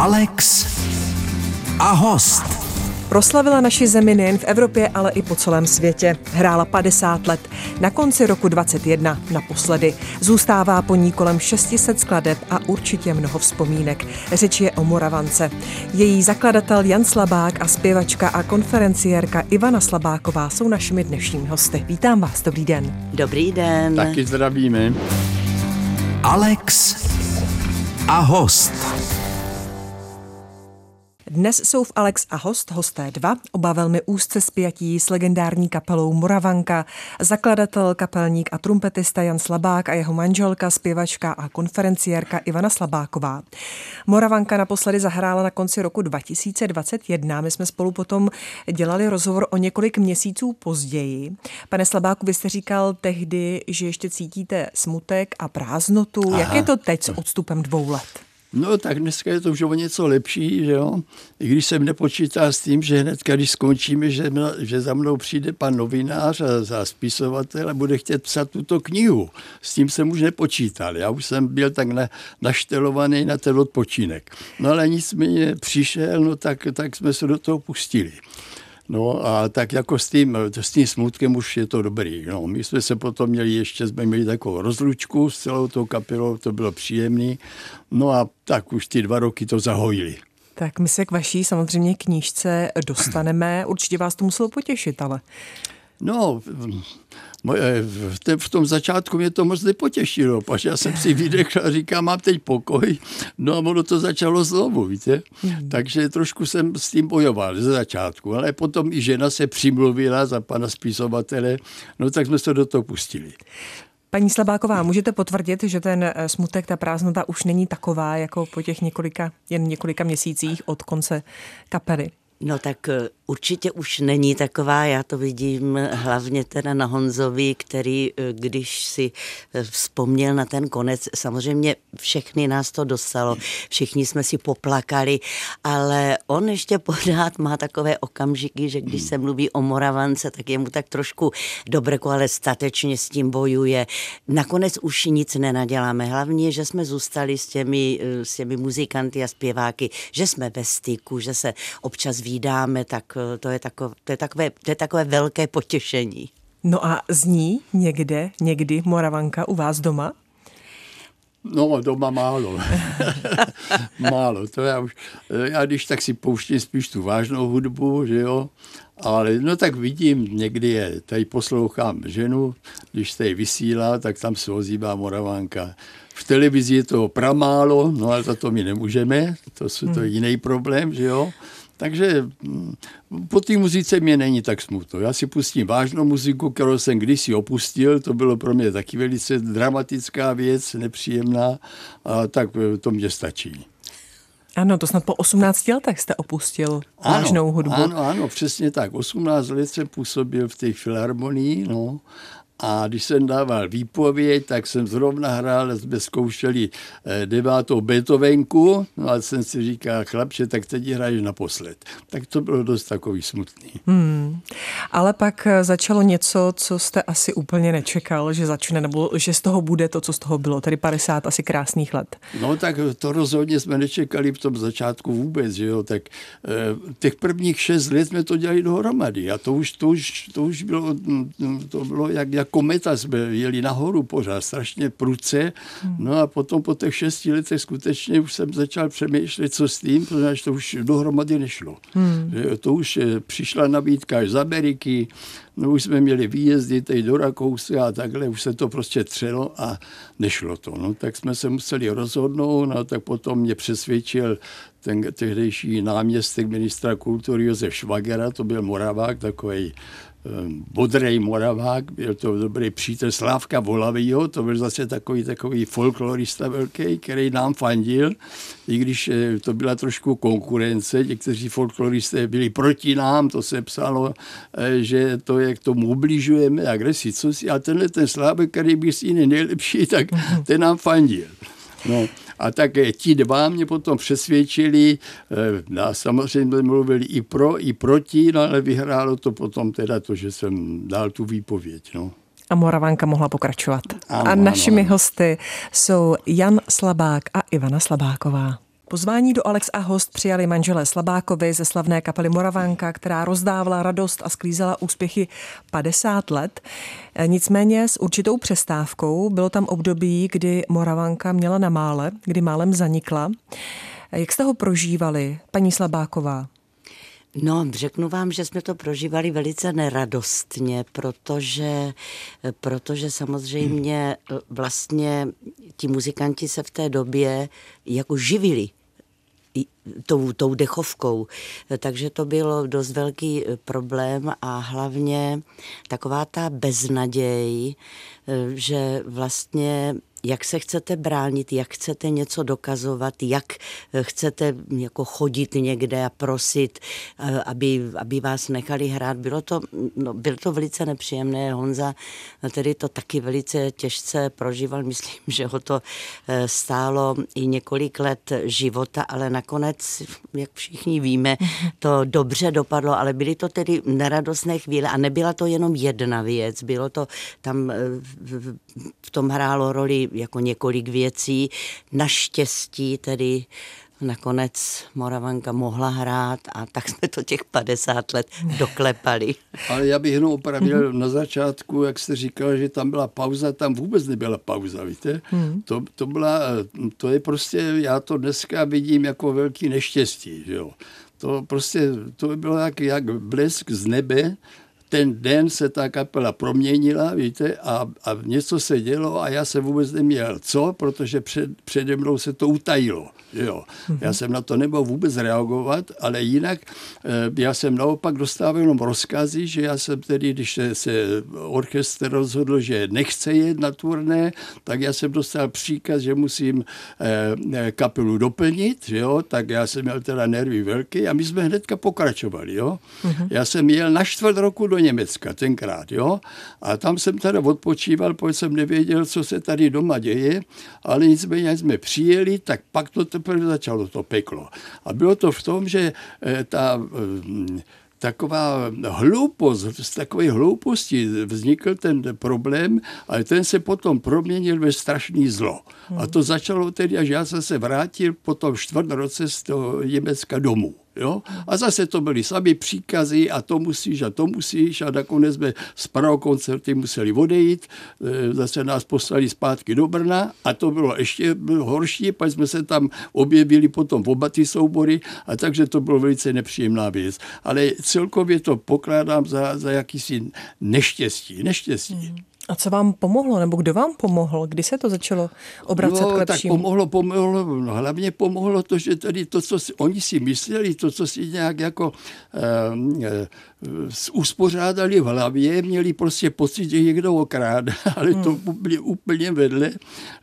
Alex a host. Proslavila naši zemi nejen v Evropě, ale i po celém světě. Hrála 50 let. Na konci roku 21 naposledy. Zůstává po ní kolem 600 skladeb a určitě mnoho vzpomínek. Řeč je o Moravance. Její zakladatel Jan Slabák a zpěvačka a konferenciérka Ivana Slabáková jsou našimi dnešními hosty. Vítám vás, dobrý den. Dobrý den. Taky zdravíme. Alex a host. Dnes jsou v Alex a host hosté dva, oba velmi úzce spjatí s legendární kapelou Moravanka, zakladatel, kapelník a trumpetista Jan Slabák a jeho manželka, zpěvačka a konferenciérka Ivana Slabáková. Moravanka naposledy zahrála na konci roku 2021. My jsme spolu potom dělali rozhovor o několik měsíců později. Pane Slabáku, vy jste říkal tehdy, že ještě cítíte smutek a prázdnotu. Aha. Jak je to teď s odstupem dvou let? No tak dneska je to už o něco lepší, že jo. I když jsem nepočítá s tím, že hned, když skončíme, že, že za mnou přijde pan novinář a za spisovatel a bude chtět psat tuto knihu. S tím jsem už nepočítal. Já už jsem byl tak na, naštelovaný na ten odpočinek. No ale nicméně přišel, no tak, tak jsme se do toho pustili. No a tak jako s tím, s tím smutkem už je to dobrý. No, my jsme se potom měli, ještě jsme měli takovou rozlučku s celou tou kapelou, to bylo příjemný. No a tak už ty dva roky to zahojili. Tak my se k vaší samozřejmě knížce dostaneme. Určitě vás to muselo potěšit, ale... No, v tom začátku mě to moc nepotěšilo, protože já jsem si vydechl a říkám, mám teď pokoj, no a ono to začalo znovu, víte. Mm. Takže trošku jsem s tím bojoval ze začátku, ale potom i žena se přimluvila za pana spisovatele, no tak jsme se do toho pustili. Paní Slabáková, můžete potvrdit, že ten eh, smutek, ta prázdnota už není taková, jako po těch několika, jen několika měsících od konce kapely? No tak eh, určitě už není taková, já to vidím hlavně teda na Honzovi, který, eh, když si eh, vzpomněl na ten konec, samozřejmě všechny nás to dostalo, všichni jsme si poplakali, ale on ještě pořád má takové okamžiky, že když se mluví o Moravance, tak je mu tak trošku dobreko, ale statečně s tím bojuje. Nakonec už nic nenaděláme, hlavně, že jsme zůstali s těmi, s těmi muzikanty a zpěváky, že jsme ve styku, že se občas výdáme, tak eh, to je, takové, to je, takové, to je takové velké potěšení. No a zní někde, někdy Moravanka u vás doma? No, doma málo. málo. To já už, já když tak si pouštím spíš tu vážnou hudbu, že jo, ale no tak vidím, někdy je, tady poslouchám ženu, když se vysílá, tak tam se ozývá Moravanka. V televizi je toho pramálo, no ale za to my nemůžeme, to, je to hmm. jiný problém, že jo. Takže mm, po té muzice mě není tak smutno. Já si pustím vážnou muziku, kterou jsem kdysi opustil, to bylo pro mě taky velice dramatická věc, nepříjemná, a tak e, to mě stačí. Ano, to snad po 18 letech jste opustil vážnou ano, hudbu. Ano, ano, přesně tak. 18 let jsem působil v té filharmonii, no, a když jsem dával výpověď, tak jsem zrovna hrál, jsme zkoušeli eh, devátou Beethovenku, no a jsem si říkal, chlapče, tak teď hraješ naposled. Tak to bylo dost takový smutný. Hmm. Ale pak eh, začalo něco, co jste asi úplně nečekal, že začne, nebo že z toho bude to, co z toho bylo, tedy 50 asi krásných let. No tak to rozhodně jsme nečekali v tom začátku vůbec, že jo, tak eh, těch prvních šest let jsme to dělali dohromady a to už, to už, to už bylo, mm, to bylo jak, jak kometa jsme jeli nahoru pořád, strašně pruce. No a potom po těch šesti letech skutečně už jsem začal přemýšlet, co s tím, protože to už dohromady nešlo. Hmm. To už eh, přišla nabídka až z Ameriky, no už jsme měli výjezdy teď do Rakouska a takhle, už se to prostě třelo a nešlo to. No tak jsme se museli rozhodnout, no tak potom mě přesvědčil ten tehdejší náměstek ministra kultury Josef Švagera, to byl Moravák, takový Bodrej Moravák, byl to dobrý přítel Slávka Volavýho, to byl zase takový, takový folklorista velký, který nám fandil, i když eh, to byla trošku konkurence, někteří folkloristé byli proti nám, to se psalo, eh, že to je k tomu ubližujeme, agresi, co si, a tenhle ten Slávek, který byl s jiný nejlepší, tak ten nám fandil. No, a tak ti dva mě potom přesvědčili, eh, a samozřejmě mluvili i pro, i proti, no ale vyhrálo to potom teda to, že jsem dal tu výpověď. No. A Moravanka mohla pokračovat. Ano, a našimi ano. hosty jsou Jan Slabák a Ivana Slabáková. Pozvání do Alex a host přijali manželé Slabákovi ze slavné kapely Moravanka, která rozdávala radost a sklízela úspěchy 50 let. Nicméně s určitou přestávkou bylo tam období, kdy Moravanka měla na mále, kdy málem zanikla. Jak jste ho prožívali, paní Slabáková? No, řeknu vám, že jsme to prožívali velice neradostně, protože, protože samozřejmě vlastně ti muzikanti se v té době jako živili tou, tou dechovkou. Takže to bylo dost velký problém a hlavně taková ta beznaděj, že vlastně jak se chcete bránit, jak chcete něco dokazovat, jak eh, chcete jako chodit někde a prosit, eh, aby, aby vás nechali hrát. Bylo to, no, bylo to velice nepříjemné. Honza tedy to taky velice těžce prožíval. Myslím, že ho to eh, stálo i několik let života, ale nakonec, jak všichni víme, to dobře dopadlo, ale byly to tedy neradostné chvíle a nebyla to jenom jedna věc. Bylo to, tam v tom hrálo roli jako několik věcí. Naštěstí tedy nakonec Moravanka mohla hrát a tak jsme to těch 50 let doklepali. Ale já bych jenom opravil na začátku, jak jste říkal, že tam byla pauza, tam vůbec nebyla pauza, víte? Hmm. To, to, byla, to je prostě, já to dneska vidím jako velký neštěstí, že jo? To prostě, to bylo jak, jak blesk z nebe, ten den se ta kapela proměnila, víte, a, a něco se dělo a já jsem vůbec neměl co, protože před, přede mnou se to utajilo. Jo. Já jsem na to nemohl vůbec reagovat, ale jinak eh, já jsem naopak dostával jenom rozkazy, že já jsem tedy, když se, se orchestr rozhodl, že nechce jet na turné, tak já jsem dostal příkaz, že musím eh, kapelu doplnit, jo, tak já jsem měl teda nervy velké a my jsme hnedka pokračovali, jo. Uh-huh. Já jsem jel na čtvrt roku do Německa tenkrát, jo, a tam jsem teda odpočíval, protože jsem nevěděl, co se tady doma děje, ale nicméně jsme přijeli, tak pak to teprve začalo to peklo. A bylo to v tom, že eh, ta eh, taková hloupost, z takové hlouposti vznikl ten problém, ale ten se potom proměnil ve strašný zlo. A to začalo tedy, až já jsem se vrátil po tom čtvrt roce z toho Německa domů. Jo? A zase to byly sami příkazy a to musíš a to musíš a nakonec jsme z koncerty museli odejít, e, zase nás poslali zpátky do Brna a to bylo ještě horší, pak jsme se tam objevili potom oba ty soubory a takže to bylo velice nepříjemná věc. Ale celkově to pokládám za, za jakýsi neštěstí. Neštěstí. Hmm. A co vám pomohlo, nebo kdo vám pomohl? Kdy se to začalo obracet no, k lepšímu? tak pomohlo, pomohlo, hlavně pomohlo to, že tady to, co si, oni si mysleli, to, co si nějak jako eh, eh, uspořádali v hlavě, měli prostě pocit, že někdo okrádá, ale to hmm. úplně, úplně vedle,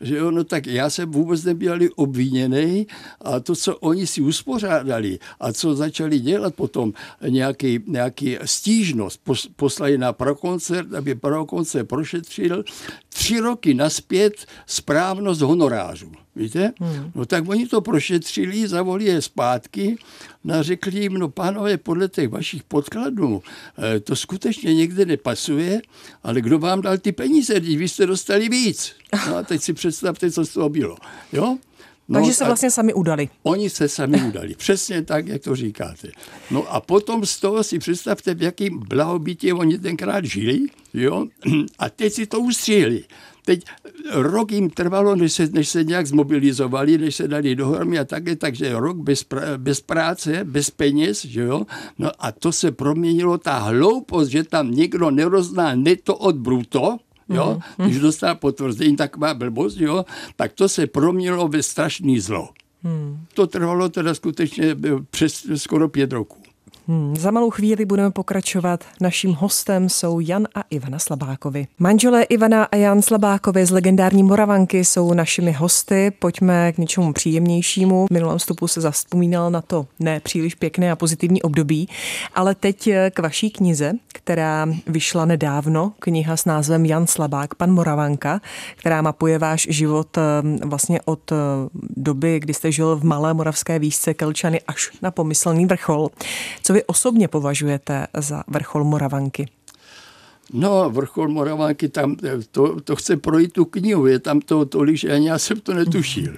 že ono tak já jsem vůbec nebyl obviněný a to, co oni si uspořádali a co začali dělat potom, nějaký, nějaký stížnost, poslali na prokoncert, aby prokoncert prošetřil tři roky naspět správnost honorářů. Víte? Hmm. No tak oni to prošetřili, zavolili je zpátky, no a řekli jim, no pánové, podle těch vašich podkladů eh, to skutečně někde nepasuje, ale kdo vám dal ty peníze, když vy jste dostali víc. No a teď si představte, co z toho bylo. Jo? No, Takže se vlastně sami udali. Oni se sami udali, přesně tak, jak to říkáte. No a potom z toho si představte, v jakým blahobytě oni tenkrát žili, jo, a teď si to ustřihli. Teď rok jim trvalo, než se, než se nějak zmobilizovali, než se dali dohromady a také, takže rok bez, pra, bez práce, bez peněz, že jo? No a to se proměnilo, ta hloupost, že tam někdo nerozná neto od bruto, jo? Mm-hmm. Když dostal potvrzení taková blbost, jo? tak to se proměnilo ve strašný zlo. Hmm. To trvalo teda skutečně přes skoro pět roků. Hmm, za malou chvíli budeme pokračovat. Naším hostem jsou Jan a Ivana Slabákovi. Manželé Ivana a Jan Slabákovi z legendární Moravanky jsou našimi hosty. Pojďme k něčemu příjemnějšímu. V minulém vstupu se zaspomínal na to ne příliš pěkné a pozitivní období, ale teď k vaší knize, která vyšla nedávno, kniha s názvem Jan Slabák, pan Moravanka, která mapuje váš život eh, vlastně od eh, doby, kdy jste žil v malé moravské výšce Kelčany až na pomyslný vrchol. Co vy osobně považujete za vrchol Moravanky? No, vrchol Moravánky, tam to, to chce projít tu knihu, je tam to tolik, že ani já jsem to netušil.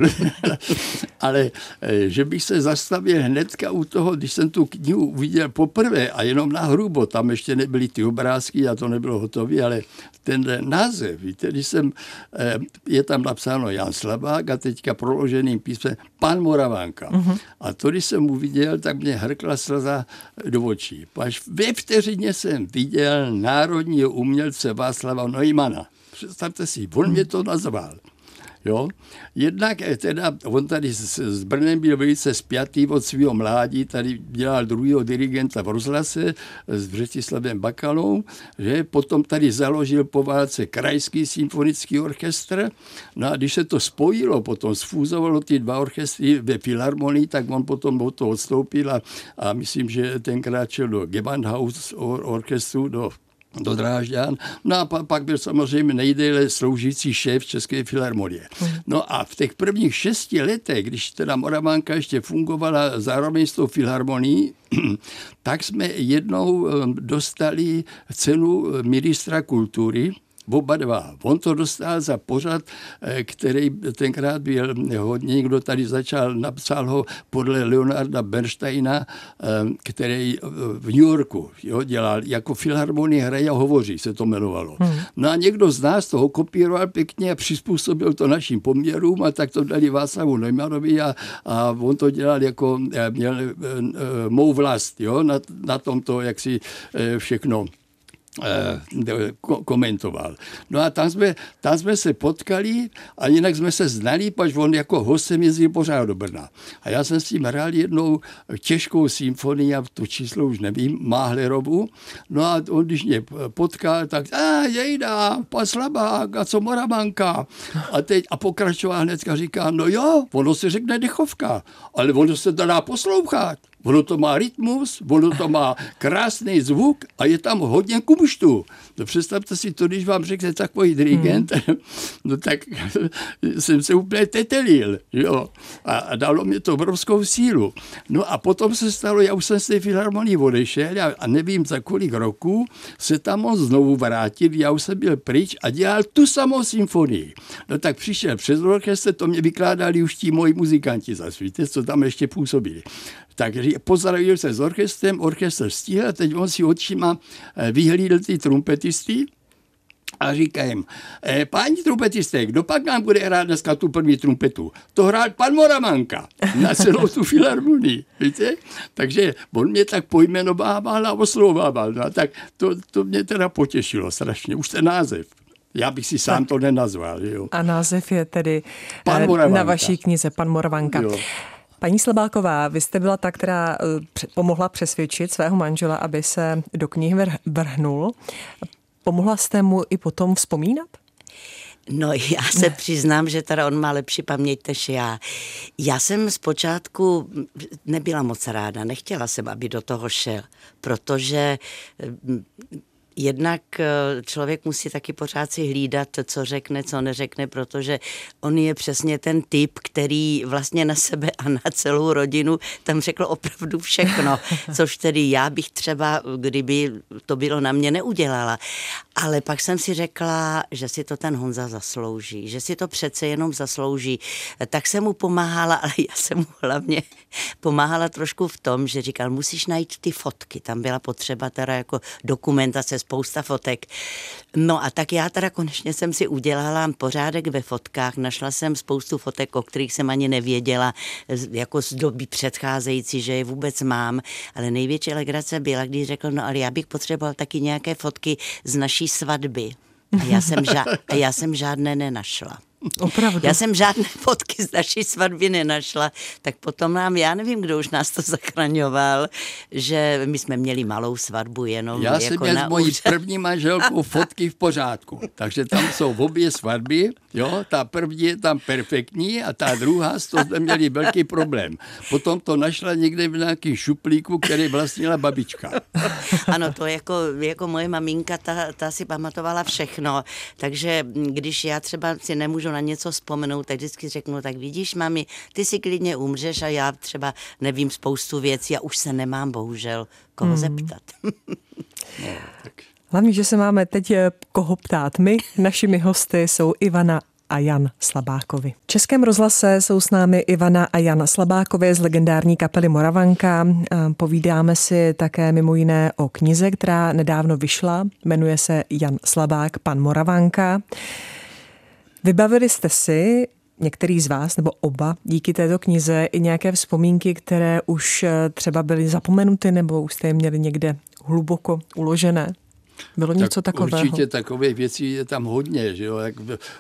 Ale eh, že bych se zastavil hnedka u toho, když jsem tu knihu uviděl poprvé a jenom na hrubo, tam ještě nebyly ty obrázky a to nebylo hotové, ale ten název, víte, když jsem, eh, je tam napsáno Jan Slabák a teďka proloženým písmem Pan Moravánka. Uh-huh. A to, když jsem uviděl, tak mě hrkla slza do očí. Až ve vteřině jsem viděl národního umělce Václava Neumana. Představte si, on mě to nazval. Jo? Jednak eh, teda, on tady s, s Brnem byl velice spjatý od svého mládí, tady dělal druhého dirigenta v rozhlase s Břetislavem Bakalou, že potom tady založil po válce krajský symfonický orchestr, no a když se to spojilo, potom sfúzovalo ty dva orchestry ve Filharmonii, tak on potom od toho odstoupil a, a myslím, že tenkrát šel do Gewandhaus orchestru, do do Drážďan. No a pak byl samozřejmě nejdéle sloužící šéf České filharmonie. No a v těch prvních šesti letech, když teda Moravánka ještě fungovala zároveň s tou filharmonií, tak jsme jednou eh, dostali cenu ministra kultury, oba dva. On to dostal za pořad, eh, který tenkrát byl hodně, někdo tady začal, napsal ho podle Leonarda Bernsteina, eh, který eh, v New Yorku jo, dělal, jako filharmonie hraje a hovoří, se to jmenovalo. Hmm. No a někdo z nás toho kopíroval pěkně a přizpůsobil to našim poměrům a tak to dali Václavu Neumanovi a, a on to dělal jako měl mou vlast, jo, na, na tom to, jak si všechno komentoval. No a tam jsme, tam jsme se potkali a jinak jsme se znali, pač on jako host jsem jezdil pořád do Brna. A já jsem s tím hrál jednou těžkou symfonii, a to číslo už nevím, Máhlerovu. No a on, když mě potkal, tak a jejda, pan Slabák, a co Moravanka. A teď a pokračoval hnedka říká, no jo, ono se řekne dechovka, ale ono se to dá poslouchat. Ono to má rytmus, ono to má krásný zvuk a je tam hodně kumštu. No představte si to, když vám řekne takový dirigent, hmm. no tak jsem se úplně tetelil, jo. A, a dalo mě to obrovskou sílu. No a potom se stalo, já už jsem z té filharmonii odešel a, a nevím za kolik roku se tam on znovu vrátil, já už jsem byl pryč a dělal tu samou symfonii. No tak přišel přes orchestr, to mě vykládali už ti moji muzikanti zase, víte, co tam ještě působili. Tak pozdravil se s orchestrem, orchestr stihl a teď on si očima eh, vyhlídl ty trumpetisty a říká jim, e, páni trumpetisté, kdo pak nám bude hrát dneska tu první trumpetu? To hrál pan Moramanka na celou tu filharmonii, víte? Takže on mě tak pojmenovával a oslovával. No, tak to, to mě teda potěšilo strašně, už ten název. Já bych si sám tak. to nenazval. Jo. A název je tedy pan eh, na vaší knize Pan Moravanka. Jo. Paní Slabáková, vy jste byla ta, která eh, pomohla přesvědčit svého manžela, aby se do knihy vrhnul. Pomohla jste mu i potom vzpomínat? No já se přiznám, že teda on má lepší paměť než já. Já jsem zpočátku nebyla moc ráda, nechtěla jsem, aby do toho šel, protože jednak eh, člověk musí taky pořád si hlídat, co řekne, co neřekne, protože on je přesně ten typ, který vlastně na sebe a na celou rodinu tam řekl opravdu všechno, což tedy já bych třeba, kdyby to bylo na mě, neudělala. Ale pak jsem si řekla, že si to ten Honza zaslouží, že si to přece jenom zaslouží. Tak jsem mu pomáhala, ale já jsem mu hlavně pomáhala trošku v tom, že říkal, musíš najít ty fotky. Tam byla potřeba teda jako dokumentace, spousta fotek. No a tak já teda konečně jsem si udělala pořádek ve fotkách. Našla jsem spoustu fotek, o kterých jsem ani nevěděla, jako z doby předcházející, že je vůbec mám. Ale největší legrace byla, když řekl, no ale já bych potřeboval taky nějaké fotky z naší svatby. A já jsem, ža- a já jsem žádné nenašla. Opravdu. Já jsem žádné fotky z naší svatby nenašla, tak potom nám, já nevím, kdo už nás to zachraňoval, že my jsme měli malou svatbu jenom Já jako jsem měl na s mojí úřad. první manželkou fotky v pořádku, takže tam jsou obě svatby, jo, ta první je tam perfektní a ta druhá, s to jsme měli velký problém. Potom to našla někde v nějakém šuplíku, který vlastnila babička. Ano, to jako, jako moje maminka, ta, ta si pamatovala všechno, takže když já třeba si nemůžu na něco vzpomenout, tak vždycky řeknu, tak vidíš, mami, ty si klidně umřeš a já třeba nevím spoustu věcí a už se nemám bohužel koho hmm. zeptat. No, tak. Hlavně, že se máme teď eh, koho ptát. My, našimi hosty, jsou Ivana a Jan Slabákovi. V Českém rozhlase jsou s námi Ivana a Jan Slabákovi z legendární kapely Moravanka. Eh, povídáme si také mimo jiné o knize, která nedávno vyšla. Jmenuje se Jan Slabák, pan Moravanka. Vybavili jste si některý z vás, nebo oba, díky této knize i nějaké vzpomínky, které už eh, třeba byly zapomenuty, nebo už jste je měli někde hluboko uložené? Bylo tak něco takového? Určitě takové věcí je tam hodně. Že jo? Jak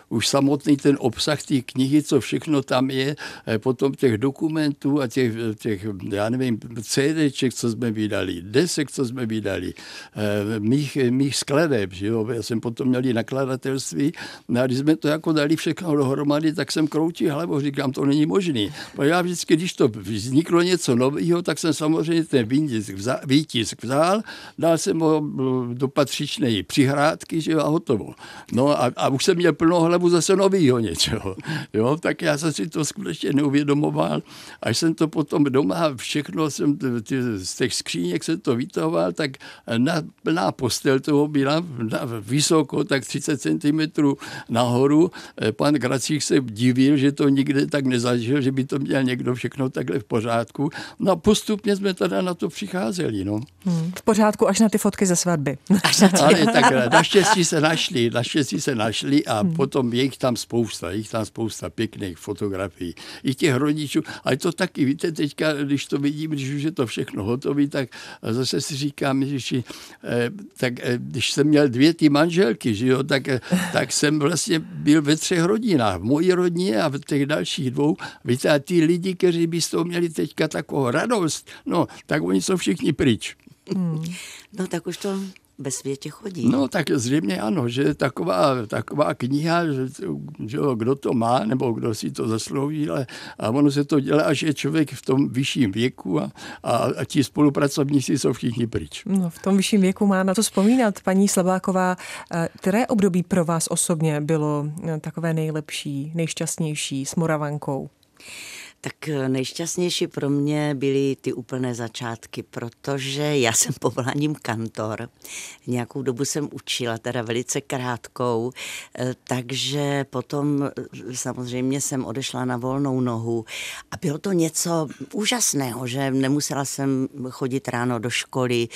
už samotný ten obsah té knihy, co všechno tam je, eh, potom těch dokumentů a těch, těch já nevím, CDček, co jsme vydali, desek, co jsme vydali, eh, mých, mých skladeb. Že jo? Já jsem potom měl nakladatelství. No a když jsme to jako dali všechno dohromady, tak jsem kroutil hlavu, říkám, to není možný. Bo já vždycky, když to vzniklo něco nového, tak jsem samozřejmě ten výtisk vzal, výtisk vzal, dal jsem ho do patřičné přihrádky, že jo, a hotovo. No a, a už jsem měl plnou hlavu zase novýho něčeho. Jo, tak já jsem si to skutečně neuvědomoval. Až jsem to potom doma, všechno jsem ty, z těch skříněk se to vytahoval, tak na, plná postel toho byla na, vysoko, tak 30 cm nahoru. Pan Gracík se divil, že to nikde tak nezažil, že by to měl někdo všechno takhle v pořádku. No a postupně jsme teda na to přicházeli. No. Hmm, v pořádku až na ty fotky ze svatby. Až na ale tak naštěstí se našli, naštěstí se našli a hmm. potom je jich tam spousta, je jich tam spousta pěkných fotografií. I těch rodičů, ale to taky, víte, teďka, když to vidím, když už je to všechno hotové, tak zase si říkám, že eh, tak eh, když jsem měl dvě ty manželky, že jo, tak, eh, tak jsem vlastně byl ve třech rodinách. V mojí rodině a v těch dalších dvou. Víte, a ty lidi, kteří by z toho měli teďka takovou radost, no, tak oni jsou všichni pryč. Hmm. No tak už to ve světě chodí. No tak zřejmě ano, že taková, taková kniha, že, že kdo to má, nebo kdo si to zaslouží, ale a ono se to dělá, až je člověk v tom vyšším věku a, a, a ti spolupracovníci jsou všichni pryč. No, v tom vyšším věku má na to vzpomínat. Paní Slabáková, eh, které období pro vás osobně bylo eh, takové nejlepší, nejšťastnější s Moravankou? Tak eh, nejšťastnější pro mě byly ty úplné začátky, protože já jsem povoláním kantor. Nějakou dobu jsem učila, teda velice krátkou, eh, takže potom eh, samozřejmě jsem odešla na volnou nohu a bylo to něco úžasného, že nemusela jsem chodit ráno do školy,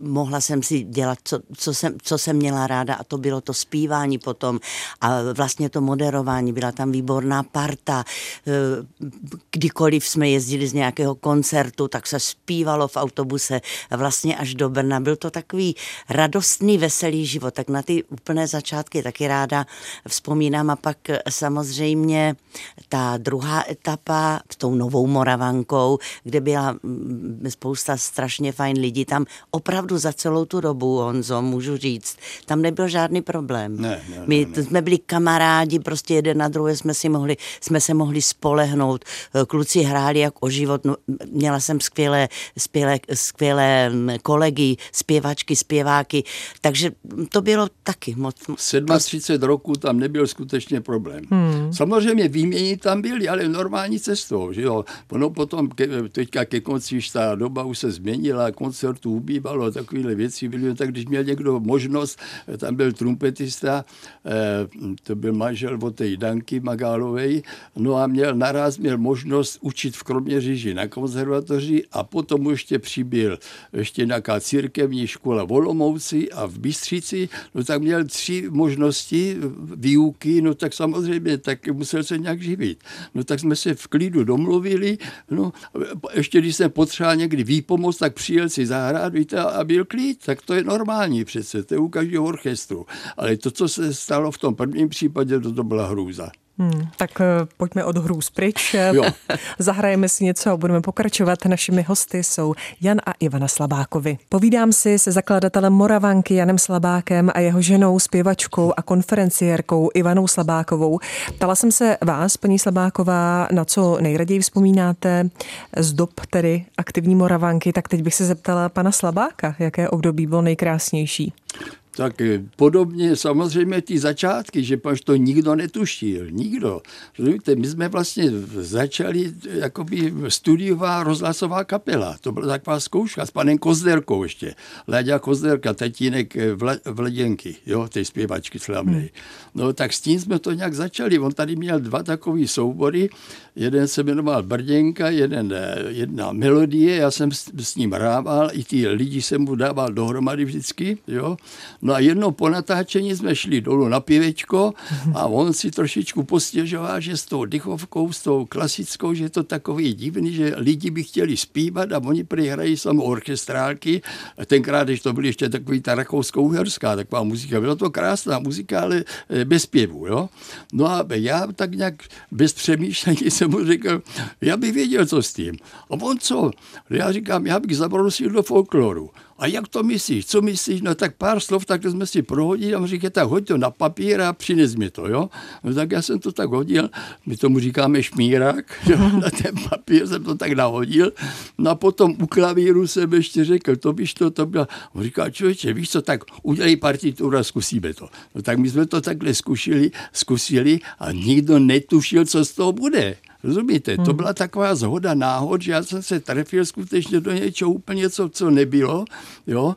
mohla jsem si dělat, co, co, jsem, co jsem měla ráda a to bylo to zpívání potom a vlastně to moderování, byla tam výborná parta, kdykoliv jsme jezdili z nějakého koncertu, tak se zpívalo v autobuse vlastně až do Brna. Byl to takový radostný, veselý život. Tak na ty úplné začátky taky ráda vzpomínám. A pak samozřejmě ta druhá etapa s tou novou Moravankou, kde byla mm, spousta strašně fajn lidí. Tam opravdu za celou tu dobu, Honzo, můžu říct, tam nebyl žádný problém. Ne, ne, My ne, ne. jsme byli kamarádi, prostě jeden na druhé jsme si mohli, jsme se mohli spolehnout. Eh, kluci hráli jak o život. No, měla jsem skvělé, skvělé, skvělé mm, kolegy, zpěvačky, zpěváky, takže to bylo taky moc. 37 roků tam nebyl skutečně problém. Hmm. Samozřejmě výměny tam byly, ale normální cestou. Že jo? Ono potom, ke, teďka ke konci už ta doba už se změnila, koncertů ubývalo, takovéhle věci byly, tak když měl někdo možnost, tam byl trumpetista, eh, to byl manžel od té Danky Magálovej, no a měl naraz měl možnost učit v Kroměříži na konzervatoři a potom ještě přibyl ještě nějaká církevní škola v Olomouci a v Bystřici, no tak měl tři možnosti výuky, no tak samozřejmě tak musel se nějak živit. No tak jsme se v klidu domluvili, no ještě když jsem potřeboval někdy výpomoc, tak přijel si zahrát, víte, a byl klid, tak to je normální přece, to je u každého orchestru. Ale to, co se stalo v tom prvním případě, to, to byla hrůza. Hmm, tak uh, pojďme od hru pryč. Jo. Zahrajeme si něco a budeme pokračovat. Našimi hosty jsou Jan a Ivana Slabákovi. Povídám si se zakladatelem Moravanky Janem Slabákem a jeho ženou, zpěvačkou a konferenciérkou Ivanou Slabákovou. Ptala jsem se vás, paní Slabáková, na co nejraději vzpomínáte z dob tedy aktivní Moravanky, tak teď bych se zeptala pana Slabáka, jaké období bylo nejkrásnější. Tak podobně samozřejmě ty začátky, že pač to nikdo netušil, nikdo. Víte, my jsme vlastně začali jakoby studiová rozhlasová kapela. To byla taková zkouška s panem Kozderkou ještě. Láďa Kozderka, tatínek eh, Vladěnky, jo, té zpěvačky slavné. Hmm. No tak s tím jsme to nějak začali. On tady měl dva takové soubory. Jeden se jmenoval Brděnka, jeden, eh, jedna melodie, já jsem s, s ním hrával, i ty lidi jsem mu dával dohromady vždycky, jo. No a jedno po natáčení jsme šli dolů na pivečko a on si trošičku postěžoval, že s tou dychovkou, s tou klasickou, že je to takový divný, že lidi by chtěli zpívat a oni hrají samou orchestrálky. A tenkrát, když to byly ještě takový ta rakousko-uherská taková muzika, byla to krásná muzika, ale eh, bez zpěvu, jo. No a já tak nějak bez přemýšlení jsem mu řekl, já bych věděl, co s tím. A on co? Já říkám, já bych zabrousil do folkloru. A jak to myslíš? Co myslíš? No tak pár slov, tak jsme si prohodili a on říká, tak hoď to na papír a přines mi to, jo? No tak já jsem to tak hodil, my tomu říkáme šmírák, jo? na ten papír jsem to tak nahodil. No a potom u klavíru jsem ještě řekl, to víš to, to bylo. On říká, člověče, víš co, tak udělej partituru a zkusíme to. No tak my jsme to takhle zkusili, zkusili a nikdo netušil, co z toho bude. Rozumíte? Hmm. To byla taková zhoda náhod, že já jsem se trefil skutečně do něčeho úplně, co, co nebylo. Jo?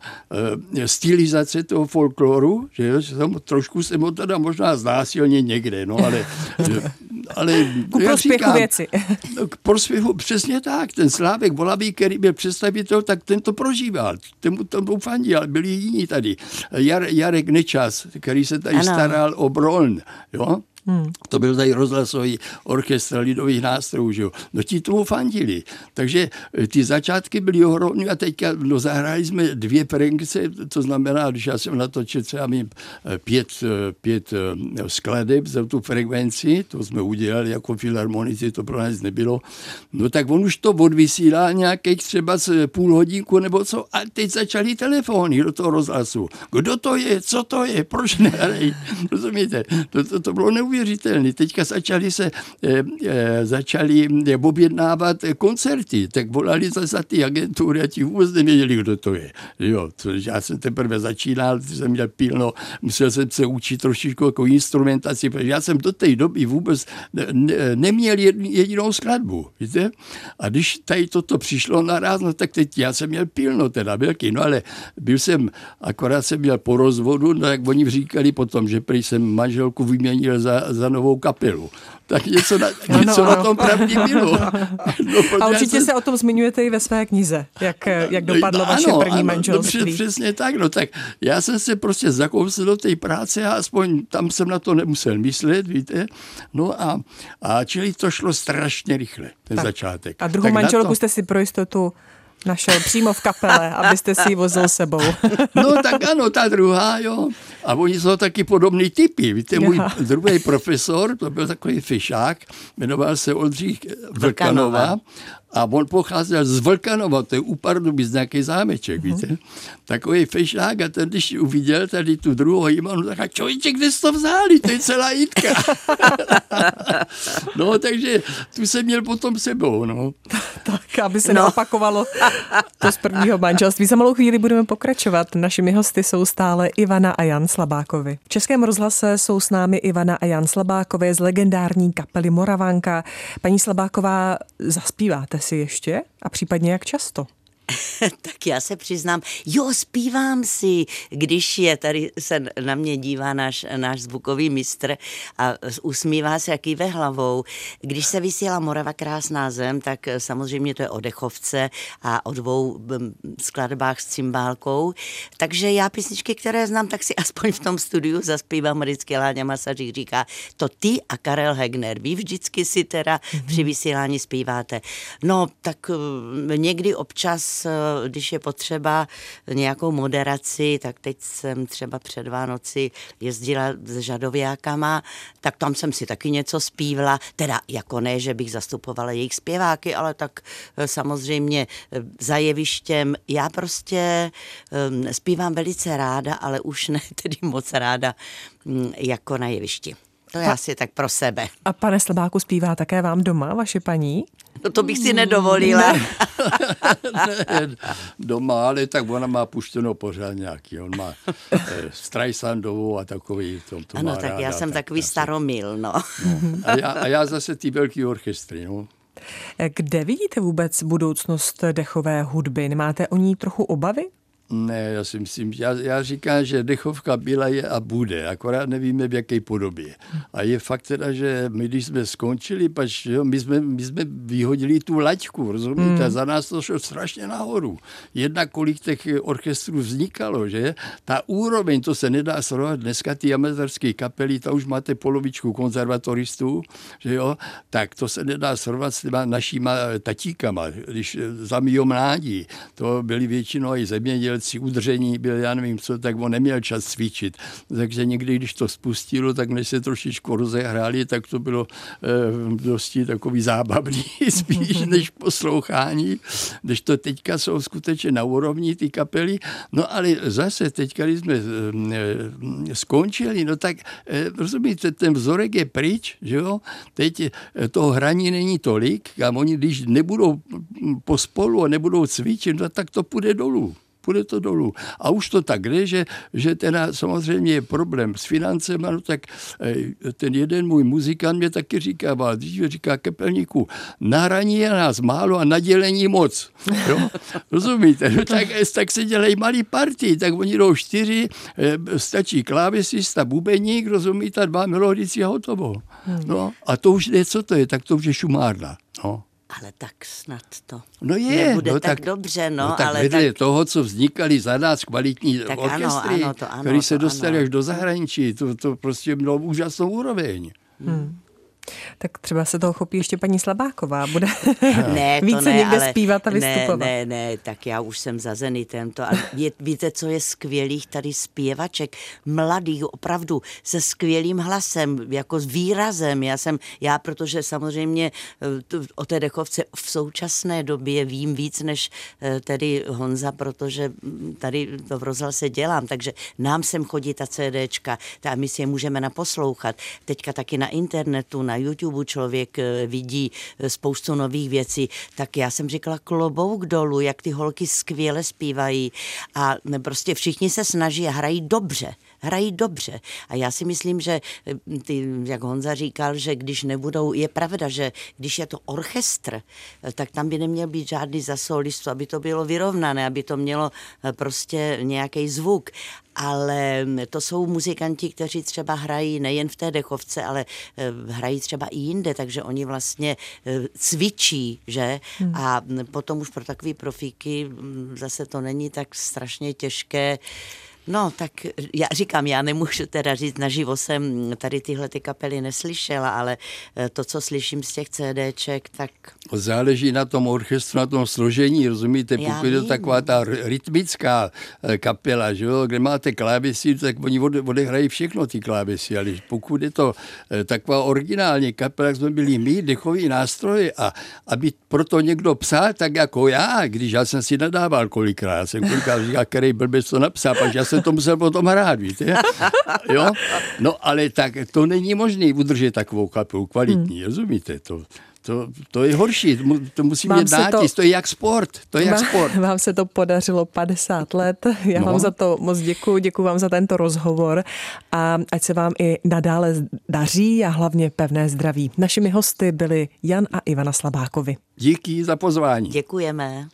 E, stylizace toho folkloru, že jsem, trošku jsem ho teda možná znásilně někde, no ale... ale Ku prospěchu říkám, věci. No, k prospěchu, přesně tak. Ten Slávek Volavý, který byl představitel, tak ten to prožíval. Ten mu tam fandil, byli jiní tady. Jar, Jarek Nečas, který se tady ano. staral o Broln, jo? Hmm. To byl tady rozhlasový orchestr lidových nástrojů, že jo. No ti tomu fandili. Takže eh, ty začátky byly ohromné a teďka no, zahráli jsme dvě prenkce, to znamená, když já jsem natočil třeba mým eh, pět, eh, pět skladeb za tu frekvenci, to jsme udělali jako filharmonici, to pro nás nebylo, no tak on už to odvysílá nějakých třeba z půl hodinku nebo co a teď začaly telefony do toho rozhlasu. Kdo to je, co to je, proč nehrají? Rozumíte? To, to, to bylo neuvěřitelné neuvěřitelný. Teďka začali se e, e, začali objednávat koncerty, tak volali za, za ty agentury a ti vůbec nevěděli, kdo to je. Jo, to, já jsem teprve začínal, jsem měl pilno, musel jsem se učit trošičku jako instrumentaci, protože já jsem do té doby vůbec ne, ne, neměl jedinou skladbu, víte? A když tady toto přišlo naraz, no tak teď já jsem měl pilno teda velký, no ale byl jsem, akorát jsem měl po rozvodu, no jak oni říkali potom, že prý jsem manželku vyměnil za, za novou kapelu. Tak něco na, něco ano, na tom pravdě bylo. No, a určitě jsem... se o tom zmiňujete i ve své knize, jak, jak dopadlo no, vaše ano, první ano, manželství. No, přes, přesně tak, no tak já jsem se prostě zakousl do té práce a aspoň tam jsem na to nemusel myslet, víte. No a, a čili to šlo strašně rychle, ten tak. začátek. A druhou tak manželku to... jste si pro jistotu našel přímo v kapele, abyste si ji vozil sebou. no tak ano, ta druhá, jo. A oni jsou taky podobný typy. Víte, můj Aha. druhý profesor, to byl takový fišák, jmenoval se Oldřich Vlkanova a on pocházel z Vlkanova, to je u Pardubic nějaký zámeček, uh-huh. víte. Takový fešák a ten, když uviděl tady tu druhou jimanu, tak a člověče, kde jsi to vzali, to je celá jitka. no, takže tu jsem měl potom sebou, no. tak, aby se no. neopakovalo to z prvního manželství. Za malou chvíli budeme pokračovat. Našimi hosty jsou stále Ivana a Jan Slabákovi. V Českém rozhlase jsou s námi Ivana a Jan Slabákové z legendární kapely Moravanka. Paní Slabáková, zaspíváte si ještě a případně jak často? tak já se přiznám, jo, zpívám si, když je, tady se na mě dívá náš, náš zvukový mistr a usmívá se jaký ve hlavou. Když se vysílá Morava krásná zem, tak samozřejmě to je o dechovce a o dvou skladbách s cymbálkou. Takže já písničky, které znám, tak si aspoň v tom studiu zaspívám vždycky Láňa Masařík říká, to ty a Karel Hegner, vy vždycky si teda mm-hmm. při vysílání zpíváte. No, tak někdy občas Eh, když je potřeba nějakou moderaci, tak teď jsem třeba před Vánoci jezdila s žadověkama, tak tam jsem si taky něco zpívala, teda jako ne, že bych zastupovala jejich zpěváky, ale tak eh, samozřejmě eh, za jevištěm. Já prostě zpívám velice ráda, ale už ne tedy moc ráda mm, jako na jevišti. To je asi tak pro sebe. A pane Slabáku, zpívá také vám doma, vaše paní? No to bych si nedovolila. Ne. ne, doma, ale tak ona má puštěno pořád nějaký. On má eh, Streisandovou a takový. To, to ano, má tak ráda, já jsem tak takový staromil, no. No. A, já, a já zase ty velký orchestry. No. Kde vidíte vůbec budoucnost dechové hudby? Nemáte o ní trochu obavy? Ne, já si myslím, já, já říkám, že dechovka byla je a bude, akorát nevíme v jaké podobě. A je fakt teda, že my když jsme skončili, pač, jo, my, jsme, my jsme vyhodili tu laťku, rozumíte, hmm. za nás to šlo strašně nahoru. Jednak kolik těch orchestrů vznikalo, že? Ta úroveň, to se nedá srovnat, dneska ty amatérské kapely, ta už máte polovičku konzervatoristů, že jo, tak to se nedá srovnat s těma našima tatíkama, když za mýho mládí, to byli většinou i zemědělci, si udržení byl, já nevím co, tak on neměl čas cvičit. Takže někdy, když to spustilo, tak než se trošičku rozehráli, tak to bylo eh, dosti takový zábavný spíš než poslouchání, když to teďka jsou skutečně na úrovni ty kapely. No ale zase teďka, když jsme eh, skončili, no tak eh, rozumíte, ten vzorek je pryč, že jo? Teď toho hraní není tolik a oni, když nebudou pospolu a nebudou cvičit, no, tak to půjde dolů půjde to dolů. A už to tak jde, že, že teda samozřejmě je problém s financem, no tak ten jeden můj muzikant mě taky říká, dříve říká kepelníku, na hraní je nás málo a na dělení moc. Jo? Rozumíte? No, tak, tak se dělají malý party, tak oni jdou čtyři, stačí klávesista, bubeník, rozumíte, dva melodici a hotovo. No, a to už je, co to je, tak to už je šumárna. No. Ale tak snad to no je, nebude no tak, tak dobře, no. no tak ale vedle tak... toho, co vznikaly za nás kvalitní tak orchestry, ano, ano, to ano, které se to dostaly ano. až do zahraničí, to, to prostě mělo úžasnou úroveň. Hmm. Tak třeba se toho chopí ještě paní Slabáková. Bude ne, to více ne, někde ale zpívat a vystupovat. Ne, ne, ne, tak já už jsem za Zenitem. To, a ví, víte, co je skvělých tady zpěvaček, mladých, opravdu se skvělým hlasem, jako s výrazem. Já jsem, já protože samozřejmě o té dechovce v současné době vím víc než tedy Honza, protože tady to v rozhlase dělám, takže nám sem chodí ta CDčka, a my si je můžeme naposlouchat. Teďka taky na internetu, na YouTube člověk vidí spoustu nových věcí, tak já jsem říkala klobouk dolů, jak ty holky skvěle zpívají. A prostě všichni se snaží a hrají dobře hrají dobře. A já si myslím, že ty, jak Honza říkal, že když nebudou, je pravda, že když je to orchestr, tak tam by neměl být žádný zasolistu, aby to bylo vyrovnané, aby to mělo prostě nějaký zvuk ale to jsou muzikanti, kteří třeba hrají nejen v té dechovce, ale hrají třeba i jinde, takže oni vlastně cvičí, že? Hmm. A potom už pro takové profíky zase to není tak strašně těžké. No, tak já říkám, já nemůžu teda říct, naživo jsem tady tyhle ty kapely neslyšela, ale to, co slyším z těch CDček, tak... Záleží na tom orchestru, na tom složení, rozumíte? Já Pokud je to taková ta rytmická kapela, že jo, kde máte klávesy, tak oni odehrají všechno ty klávesy, ale pokud je to taková originální kapela, jak jsme byli my, dechový nástroje a aby proto někdo psal, tak jako já, když já jsem si nadával kolikrát, jsem kolikrát říkal, který blbec to napsal, pak já jsem to musel potom hrát, víte? Jo? No ale tak to není možné udržet takovou kapelu kvalitní, hmm. rozumíte? To, to, to je horší, to musí Vám mít nátisk, to, to je jak sport, to je jak vám, sport. Vám se to podařilo 50 let, já no. vám za to moc děkuji, děkuji vám za tento rozhovor a ať se vám i nadále daří a hlavně pevné zdraví. Našimi hosty byli Jan a Ivana Slabákovi. Díky za pozvání. Děkujeme.